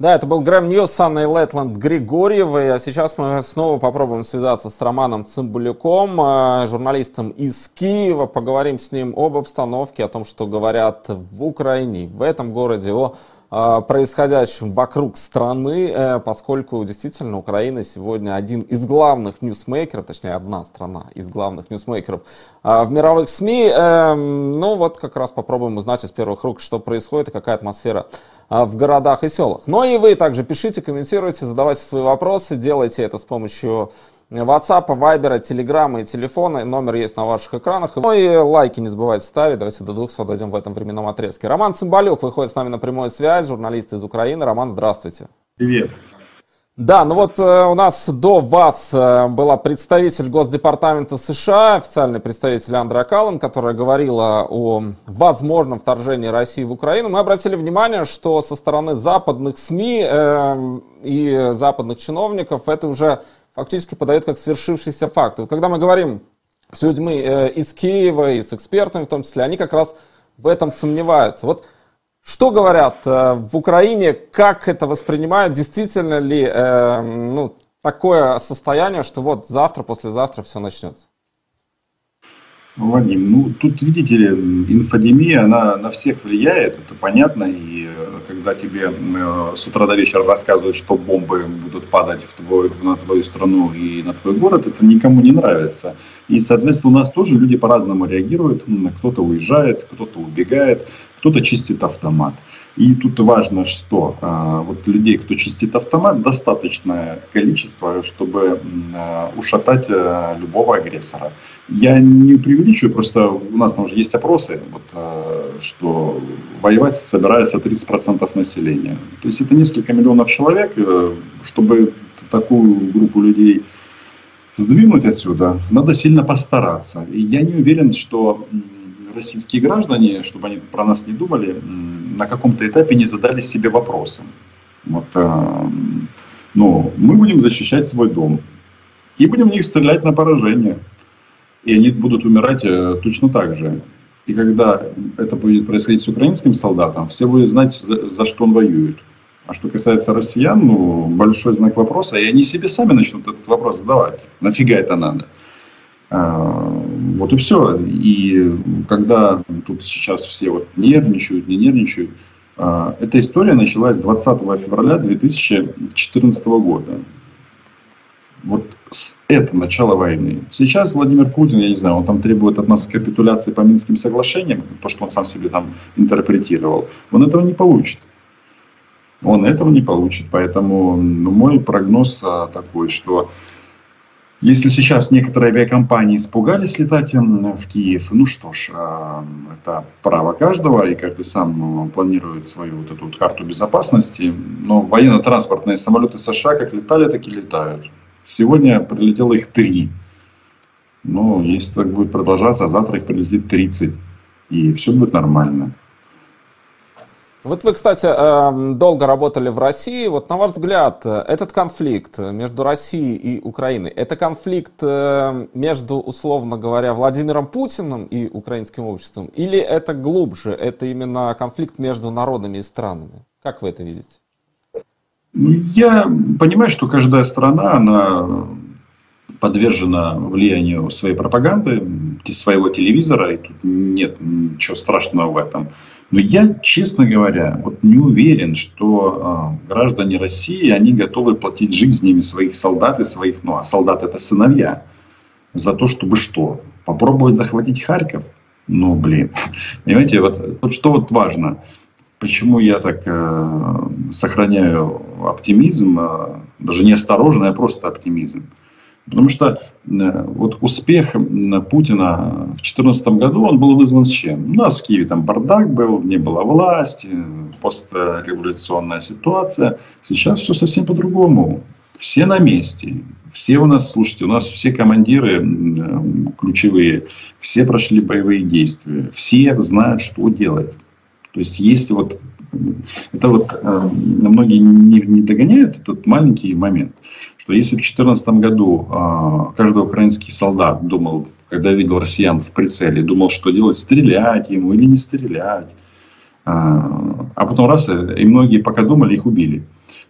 Да, это был Грэм Ньюс с Анной Лэтланд Григорьевой. А сейчас мы снова попробуем связаться с Романом Цымбулюком, э, журналистом из Киева. Поговорим с ним об обстановке, о том, что говорят в Украине, в этом городе, о э, происходящем вокруг страны, э, поскольку действительно Украина сегодня один из главных ньюсмейкеров, точнее одна страна из главных ньюсмейкеров в мировых СМИ. Эм, ну вот как раз попробуем узнать из первых рук, что происходит и какая атмосфера а, в городах и селах. Но и вы также пишите, комментируйте, задавайте свои вопросы, делайте это с помощью WhatsApp, Viber, Telegram и телефона. Номер есть на ваших экранах. Ну и лайки не забывайте ставить. Давайте до 200 дойдем в этом временном отрезке. Роман Цымбалюк выходит с нами на прямую связь, журналист из Украины. Роман, здравствуйте. Привет. Да, ну вот э, у нас до вас э, была представитель Госдепартамента США, официальный представитель Андра Каллен, которая говорила о возможном вторжении России в Украину. Мы обратили внимание, что со стороны западных СМИ э, и западных чиновников это уже фактически подает как свершившийся факт. Вот когда мы говорим с людьми э, из Киева и с экспертами в том числе, они как раз в этом сомневаются. Вот что говорят э, в Украине, как это воспринимают, действительно ли э, ну, такое состояние, что вот завтра, послезавтра все начнется? Вадим, ну тут, видите ли, инфодемия, она на всех влияет, это понятно, и э, когда тебе э, с утра до вечера рассказывают, что бомбы будут падать в твой, на твою страну и на твой город, это никому не нравится. И, соответственно, у нас тоже люди по-разному реагируют, кто-то уезжает, кто-то убегает, кто-то чистит автомат. И тут важно, что а, вот людей, кто чистит автомат, достаточное количество, чтобы а, ушатать а, любого агрессора. Я не преувеличиваю, просто у нас там уже есть опросы, вот, а, что воевать собирается 30% населения. То есть это несколько миллионов человек, э, чтобы такую группу людей сдвинуть отсюда, надо сильно постараться. И я не уверен, что российские граждане, чтобы они про нас не думали, на каком-то этапе не задали себе вопросом. Вот, э, ну, мы будем защищать свой дом. И будем в них стрелять на поражение. И они будут умирать э, точно так же. И когда это будет происходить с украинским солдатом, все будут знать, за, за что он воюет. А что касается россиян, ну, большой знак вопроса. И они себе сами начнут этот вопрос задавать. Нафига это надо? А, вот и все. И когда тут сейчас все вот нервничают, не нервничают, а, эта история началась 20 февраля 2014 года. Вот с этого начала войны. Сейчас Владимир Путин, я не знаю, он там требует от нас капитуляции по Минским соглашениям, то, что он сам себе там интерпретировал. Он этого не получит. Он этого не получит. Поэтому ну, мой прогноз а, такой, что если сейчас некоторые авиакомпании испугались летать в Киев, ну что ж, а, это право каждого, и каждый сам ну, планирует свою вот эту вот карту безопасности. Но военно-транспортные самолеты США как летали, так и летают. Сегодня прилетело их три. Но если так будет продолжаться, а завтра их прилетит 30. И все будет нормально. Вот вы, кстати, эм, долго работали в России. Вот на ваш взгляд, этот конфликт между Россией и Украиной, это конфликт э, между, условно говоря, Владимиром Путиным и украинским обществом? Или это глубже, это именно конфликт между народами и странами? Как вы это видите? Я понимаю, что каждая страна, она подвержена влиянию своей пропаганды, своего телевизора, и тут нет ничего страшного в этом. Но я, честно говоря, вот не уверен, что э, граждане России, они готовы платить жизнями своих солдат и своих, ну а солдат это сыновья, за то, чтобы что? Попробовать захватить Харьков? Ну, блин. Понимаете, вот, вот что вот важно. Почему я так э, сохраняю оптимизм, э, даже не осторожный, а просто оптимизм. Потому что э, вот успех Путина в 2014 году, он был вызван с чем? У нас в Киеве там бардак был, не было власти, постреволюционная ситуация. Сейчас все совсем по-другому. Все на месте. Все у нас, слушайте, у нас все командиры ключевые, все прошли боевые действия, все знают, что делать. То есть, если вот это вот э, многие не, не догоняют этот маленький момент, что если в 2014 году э, каждый украинский солдат думал, когда видел россиян в прицеле, думал, что делать, стрелять ему или не стрелять, э, а потом раз, и многие пока думали, их убили.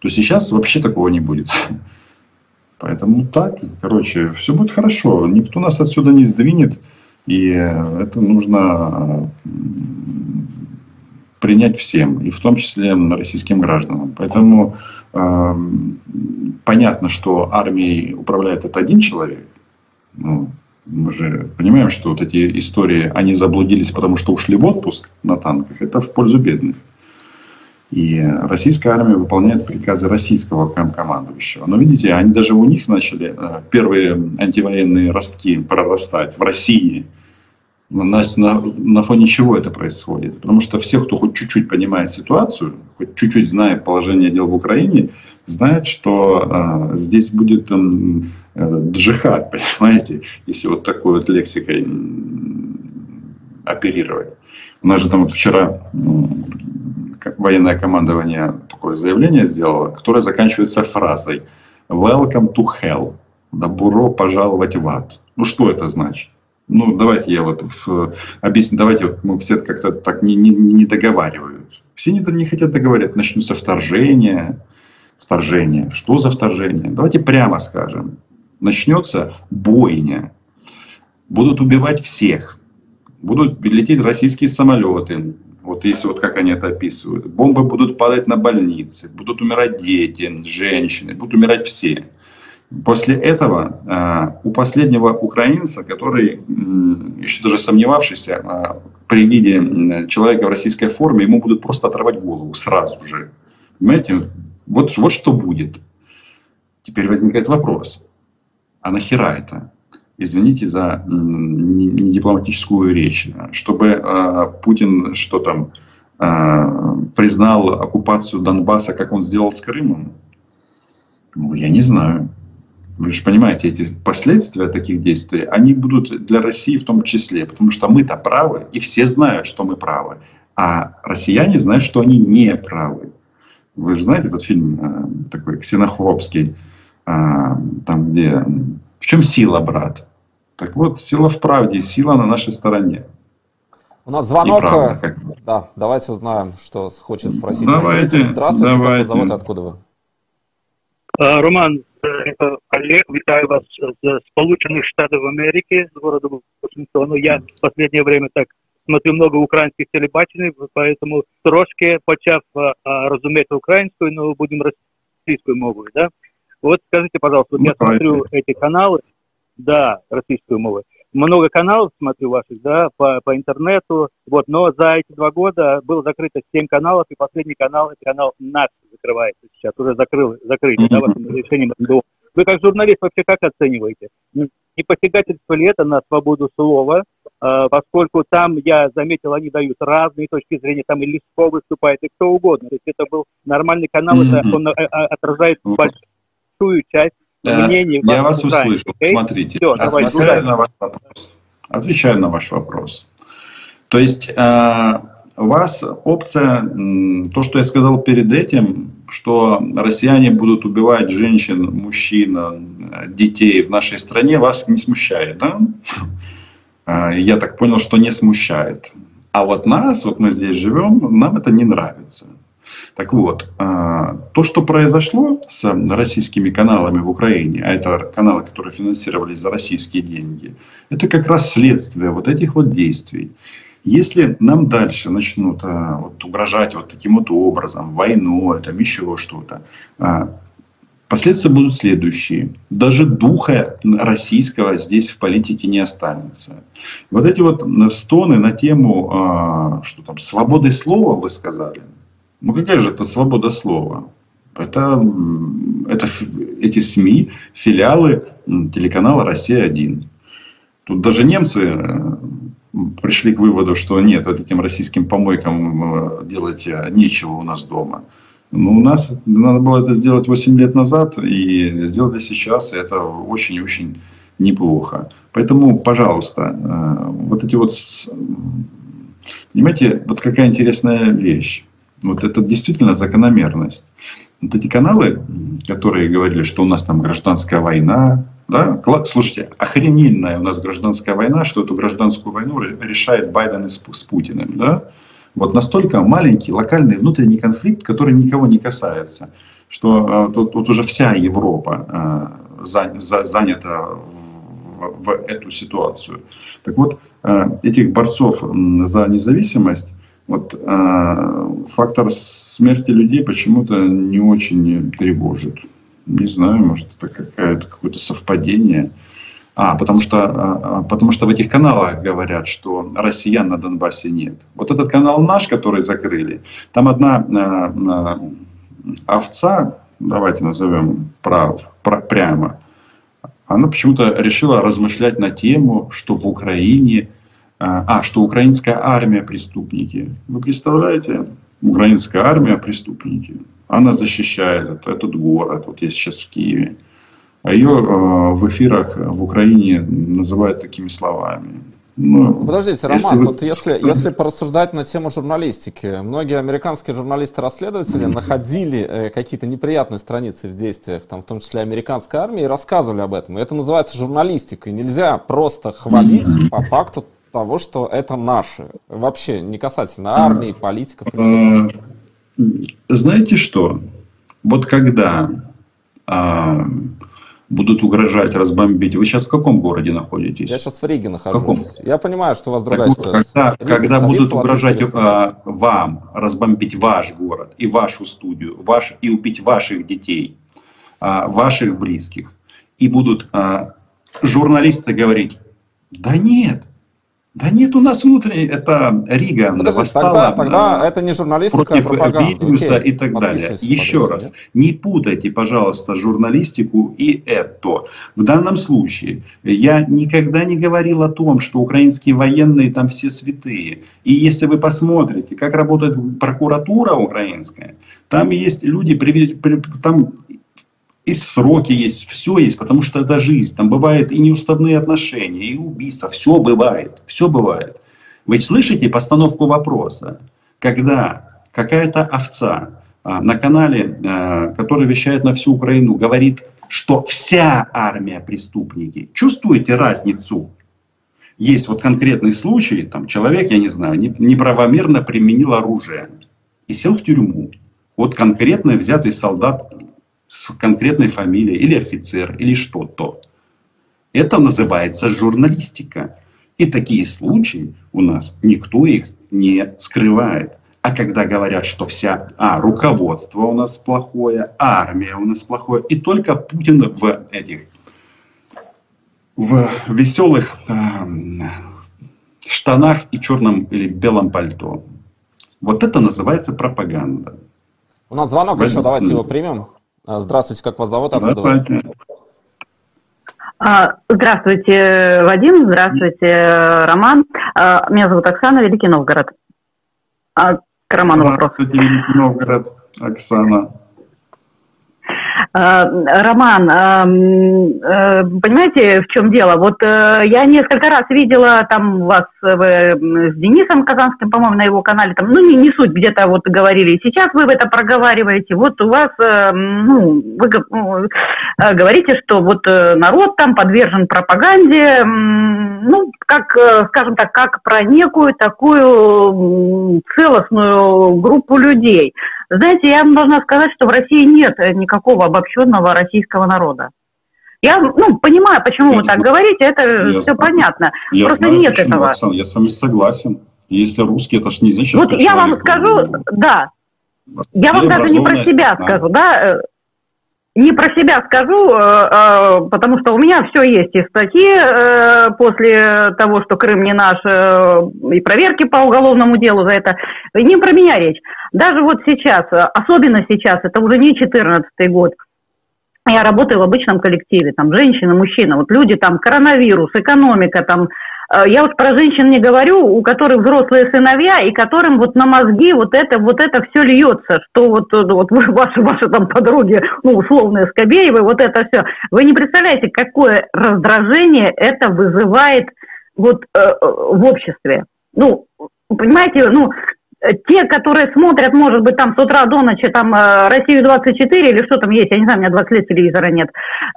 то сейчас вообще такого не будет. Поэтому так, короче, все будет хорошо. Никто нас отсюда не сдвинет. И это нужно принять всем, и в том числе российским гражданам. Поэтому э, понятно, что армией управляет это один человек. Ну, мы же понимаем, что вот эти истории, они заблудились, потому что ушли в отпуск на танках, это в пользу бедных. И российская армия выполняет приказы российского командующего. Но видите, они даже у них начали э, первые антивоенные ростки прорастать в России – Значит, на, на фоне чего это происходит? Потому что все, кто хоть чуть-чуть понимает ситуацию, хоть чуть-чуть знает положение дел в Украине, знает, что э, здесь будет э, джихад, понимаете, если вот такой вот лексикой оперировать. У нас же там вот вчера э, военное командование такое заявление сделало, которое заканчивается фразой «Welcome to hell». Добро пожаловать в ад. Ну что это значит? Ну, давайте я вот в, объясню, давайте вот мы все как-то так не, не, не договаривают. Все не, не хотят договаривать. Начнутся вторжения. Вторжение. Что за вторжение? Давайте прямо скажем. Начнется бойня. Будут убивать всех. Будут лететь российские самолеты. Вот если вот как они это описывают. Бомбы будут падать на больницы. Будут умирать дети, женщины. Будут умирать все. После этого а, у последнего украинца, который еще даже сомневавшийся а, при виде человека в российской форме, ему будут просто отрывать голову сразу же. Понимаете? Вот, вот что будет. Теперь возникает вопрос. А нахера это? Извините за недипломатическую речь. Чтобы э, Путин что там э, признал оккупацию Донбасса, как он сделал с Крымом? Ну, я не знаю. Вы же понимаете, эти последствия таких действий, они будут для России в том числе, потому что мы-то правы, и все знают, что мы правы. А россияне знают, что они не правы. Вы же знаете этот фильм э, такой ксенохлопский, э, там где «В чем сила, брат?» Так вот, сила в правде, сила на нашей стороне. У нас звонок. Неправда, как... Да, давайте узнаем, что хочет спросить. Давайте, Здравствуйте, давайте. как зовут, откуда вы? Э, Роман, Олег, вітаю вас з Сполучених Штатів Америки, з города Вашингтону. Я в последнее время так смотрю много українських телебачень, поэтому трошки почав розуміти українською, но будем російською мовою, да? Вот скажите, пожалуйста, вот я ну, смотрю эти каналы, да, российскую мову, много каналов смотрю ваших, да, по, по интернету, вот, но за эти два года было закрыто 7 каналов, и последний канал, это канал НАЦ закрывается сейчас, уже закрыл, закрыли, mm-hmm. да, вашим решением НДО. Вы как журналист вообще как оцениваете? Не посягательство ли это на свободу слова, э, поскольку там, я заметил, они дают разные точки зрения, там и Лиско выступает, и кто угодно. То есть это был нормальный канал, mm-hmm. это он а, отражает большую часть мнений. Я вас услышал. Смотрите, Все, отвечаю, на ваш вопрос. отвечаю на ваш вопрос. То есть э, у вас опция, то, что я сказал перед этим, что россияне будут убивать женщин, мужчин, э, детей в нашей стране, вас не смущает, да? Э, я так понял, что не смущает. А вот нас, вот мы здесь живем, нам это не нравится. Так вот, а, то, что произошло с российскими каналами в Украине, а это каналы, которые финансировались за российские деньги, это как раз следствие вот этих вот действий. Если нам дальше начнут а, вот, угрожать вот таким вот образом, войной, там еще что-то, а, последствия будут следующие. Даже духа российского здесь в политике не останется. Вот эти вот стоны на тему, что там, свободы слова, вы сказали, ну какая же это свобода слова? Это, это эти СМИ, филиалы телеканала «Россия-1». Тут даже немцы э, пришли к выводу, что нет, вот этим российским помойкам э, делать э, нечего у нас дома. Но у нас надо было это сделать 8 лет назад, и сделали сейчас, и это очень-очень неплохо. Поэтому, пожалуйста, вот эти вот... Понимаете, вот какая интересная вещь. Вот это действительно закономерность. Вот эти каналы, которые говорили, что у нас там гражданская война, да, слушайте, охрененная у нас гражданская война, что эту гражданскую войну решает Байден с, с Путиным, да? Вот настолько маленький локальный внутренний конфликт, который никого не касается. что тут, тут уже вся Европа занята в, в эту ситуацию. Так вот, этих борцов за независимость вот э, фактор смерти людей почему-то не очень тревожит. Не знаю, может это какое-то какое-то совпадение. А, потому что, а, потому что в этих каналах говорят, что россиян на Донбассе нет. Вот этот канал наш, который закрыли, там одна а, овца, давайте назовем прав, прямо, она почему-то решила размышлять на тему, что в Украине а, а, что украинская армия преступники. Вы представляете? Украинская армия преступники. Она защищает этот город. Вот я сейчас в Киеве. А ее э, в эфирах в Украине называют такими словами. Ну, Подождите, Роман, если вот если, если порассуждать на тему журналистики, многие американские журналисты-расследователи находили э, какие-то неприятные страницы в действиях, там, в том числе американской армии, и рассказывали об этом. И это называется журналистикой. Нельзя просто хвалить по факту того, что это наши. Вообще не касательно армии, политиков. Или э, Знаете что? Вот когда а, будут угрожать разбомбить. Вы сейчас в каком городе находитесь? Я сейчас в Риге нахожусь. Каком? Я понимаю, что у вас другая так ситуация. Когда, Рига, когда будут угрожать а, вам разбомбить ваш город и вашу студию, ваш, и убить ваших детей, а, ваших близких, и будут а, журналисты говорить, да нет, да нет, у нас внутренний, это Рига Подожди, восстала тогда, тогда это не журналистика, против а пропаганда. Вильнюса и так далее. Еще раз, не путайте, пожалуйста, журналистику и это. В данном случае я никогда не говорил о том, что украинские военные там все святые. И если вы посмотрите, как работает прокуратура украинская, там есть люди, там и сроки есть, все есть, потому что это жизнь. Там бывают и неуставные отношения, и убийства, все бывает, все бывает. Вы слышите постановку вопроса, когда какая-то овца а, на канале, а, который вещает на всю Украину, говорит, что вся армия преступники. Чувствуете разницу? Есть вот конкретный случай, там человек, я не знаю, неправомерно применил оружие и сел в тюрьму. Вот конкретно взятый солдат с конкретной фамилией, или офицер, или что-то. Это называется журналистика. И такие случаи у нас никто их не скрывает. А когда говорят, что вся, а, руководство у нас плохое, армия у нас плохое, и только Путин в этих, в веселых э, штанах и черном или белом пальто. Вот это называется пропаганда. У нас звонок Возьм... еще, давайте его примем. А, здравствуйте, как вас зовут? Откуда Здравствуйте. А, здравствуйте, Вадим. Здравствуйте, Роман. А, меня зовут Оксана, Великий Новгород. К Роману вопрос. Здравствуйте, Великий Новгород, Оксана. Э, Роман, эм, э, понимаете, в чем дело? Вот э, я несколько раз видела там вас с Денисом Казанским, по-моему, на его канале, там, ну, не, не суть, где-то вот говорили, сейчас вы это проговариваете, вот у вас, ну, вы говорите, что вот народ там подвержен пропаганде, ну, как, скажем так, как про некую такую целостную группу людей. Знаете, я вам должна сказать, что в России нет никакого обобщенного российского народа. Я ну, понимаю, почему я вы так говорите, это я все знаю. понятно. Я Просто знаю, нет почему, этого. Оксана, я с вами согласен. Если русский, это же не значит, вот что я вам скажу, да. Я вам даже не про себя скажу, да. Э, не про себя скажу, э, э, потому что у меня все есть и статьи после того, что Крым не наш, и проверки по уголовному делу за это. Не про меня речь. Даже вот сейчас, особенно сейчас, это уже не 14 год, я работаю в обычном коллективе, там женщины, мужчины, вот люди там, коронавирус, экономика, там, я вот про женщин не говорю, у которых взрослые сыновья, и которым вот на мозги вот это, вот это все льется, что вот, вот вы, ваши, ваши там подруги, ну, условные Скобеевы, вот это все. Вы не представляете, какое раздражение это вызывает вот э, в обществе. Ну, понимаете, ну, те, которые смотрят, может быть, там с утра до ночи, там, э, Россию-24 или что там есть, я не знаю, у меня 20 лет телевизора нет,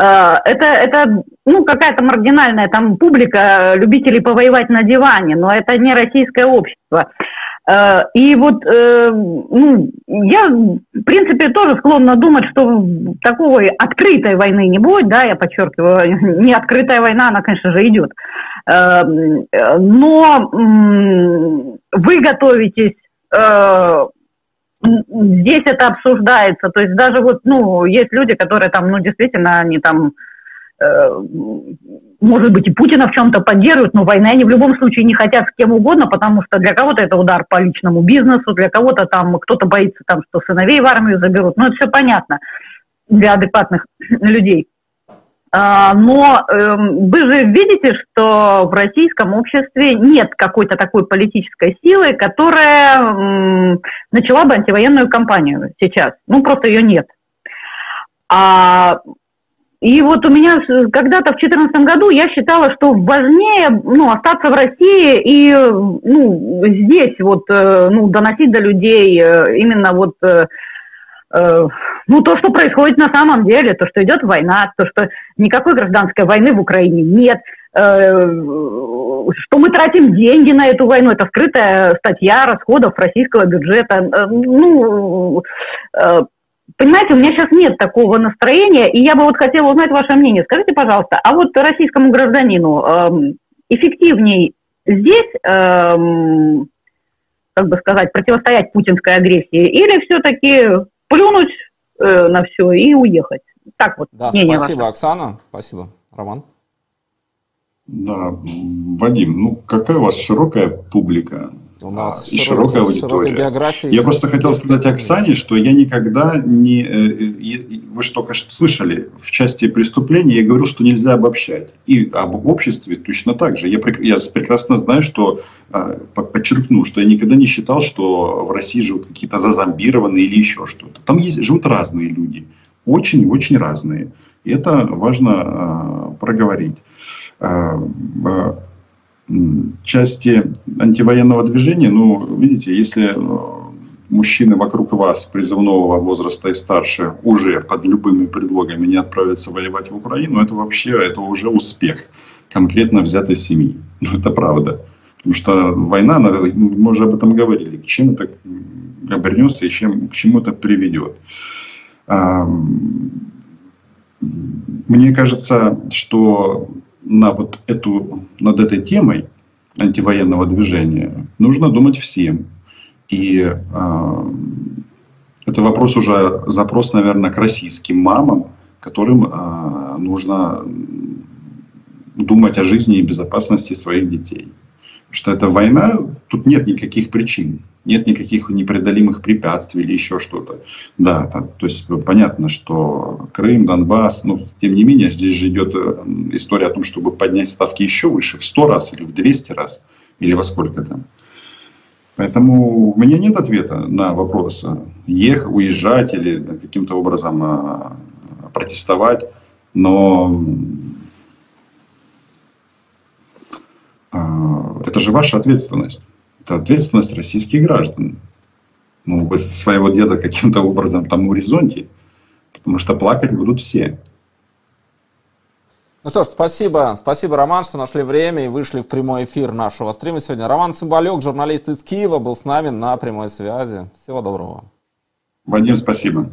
э, это, это ну, какая-то маргинальная там публика любителей повоевать на диване, но это не российское общество. Э, и вот, э, ну, я, в принципе, тоже склонна думать, что такой открытой войны не будет, да, я подчеркиваю, не открытая война, она, конечно же, идет. Э, но вы готовитесь, здесь это обсуждается, то есть даже вот, ну, есть люди, которые там, ну, действительно, они там может быть, и Путина в чем-то поддерживают, но войны они в любом случае не хотят с кем угодно, потому что для кого-то это удар по личному бизнесу, для кого-то там кто-то боится, там, что сыновей в армию заберут. Ну, это все понятно для адекватных людей. А, но э, вы же видите, что в российском обществе нет какой-то такой политической силы, которая начала бы антивоенную кампанию сейчас. Ну, просто ее нет. А и вот у меня когда-то в 2014 году я считала, что важнее ну, остаться в России и ну, здесь вот э, ну, доносить до людей э, именно вот э, ну, то, что происходит на самом деле, то, что идет война, то, что никакой гражданской войны в Украине нет, что мы тратим деньги на эту войну, это скрытая статья расходов российского бюджета. Ну, Понимаете, у меня сейчас нет такого настроения, и я бы вот хотела узнать ваше мнение. Скажите, пожалуйста, а вот российскому гражданину э, эффективней здесь, э, как бы сказать, противостоять путинской агрессии, или все-таки плюнуть э, на все и уехать? Так вот, да, мнение спасибо, ваше. Оксана. Спасибо. Роман? Да, Вадим, ну какая у вас широкая публика? У нас и широкая, аудитория. География я просто хотел сказать Оксане, что я никогда не... Э, вы же только что слышали, в части преступления я говорил, что нельзя обобщать. И об обществе точно так же. Я, я прекрасно знаю, что... А, подчеркну, что я никогда не считал, что в России живут какие-то зазомбированные или еще что-то. Там есть, живут разные люди. Очень-очень разные. И это важно а, проговорить а, части антивоенного движения, ну, видите, если э, мужчины вокруг вас призывного возраста и старше уже под любыми предлогами не отправятся воевать в Украину, это вообще это уже успех конкретно взятой семьи. Ну, это правда. Потому что война, мы уже об этом говорили, к чему это обернется и чем, к чему это приведет. Мне кажется, что на вот эту, над этой темой антивоенного движения нужно думать всем. И э, это вопрос уже, запрос, наверное, к российским мамам, которым э, нужно думать о жизни и безопасности своих детей. Что эта война, тут нет никаких причин нет никаких непреодолимых препятствий или еще что-то. Да, там, то есть понятно, что Крым, Донбасс, но тем не менее здесь же идет э, история о том, чтобы поднять ставки еще выше, в 100 раз или в 200 раз, или во сколько там. Поэтому у меня нет ответа на вопрос, э, ехать, уезжать или каким-то образом э, протестовать. Но это же ваша ответственность это ответственность российских граждан. Ну, вы своего деда каким-то образом там урезоньте, потому что плакать будут все. Ну что ж, спасибо. Спасибо, Роман, что нашли время и вышли в прямой эфир нашего стрима сегодня. Роман Цымбалюк, журналист из Киева, был с нами на прямой связи. Всего доброго. Вадим, спасибо.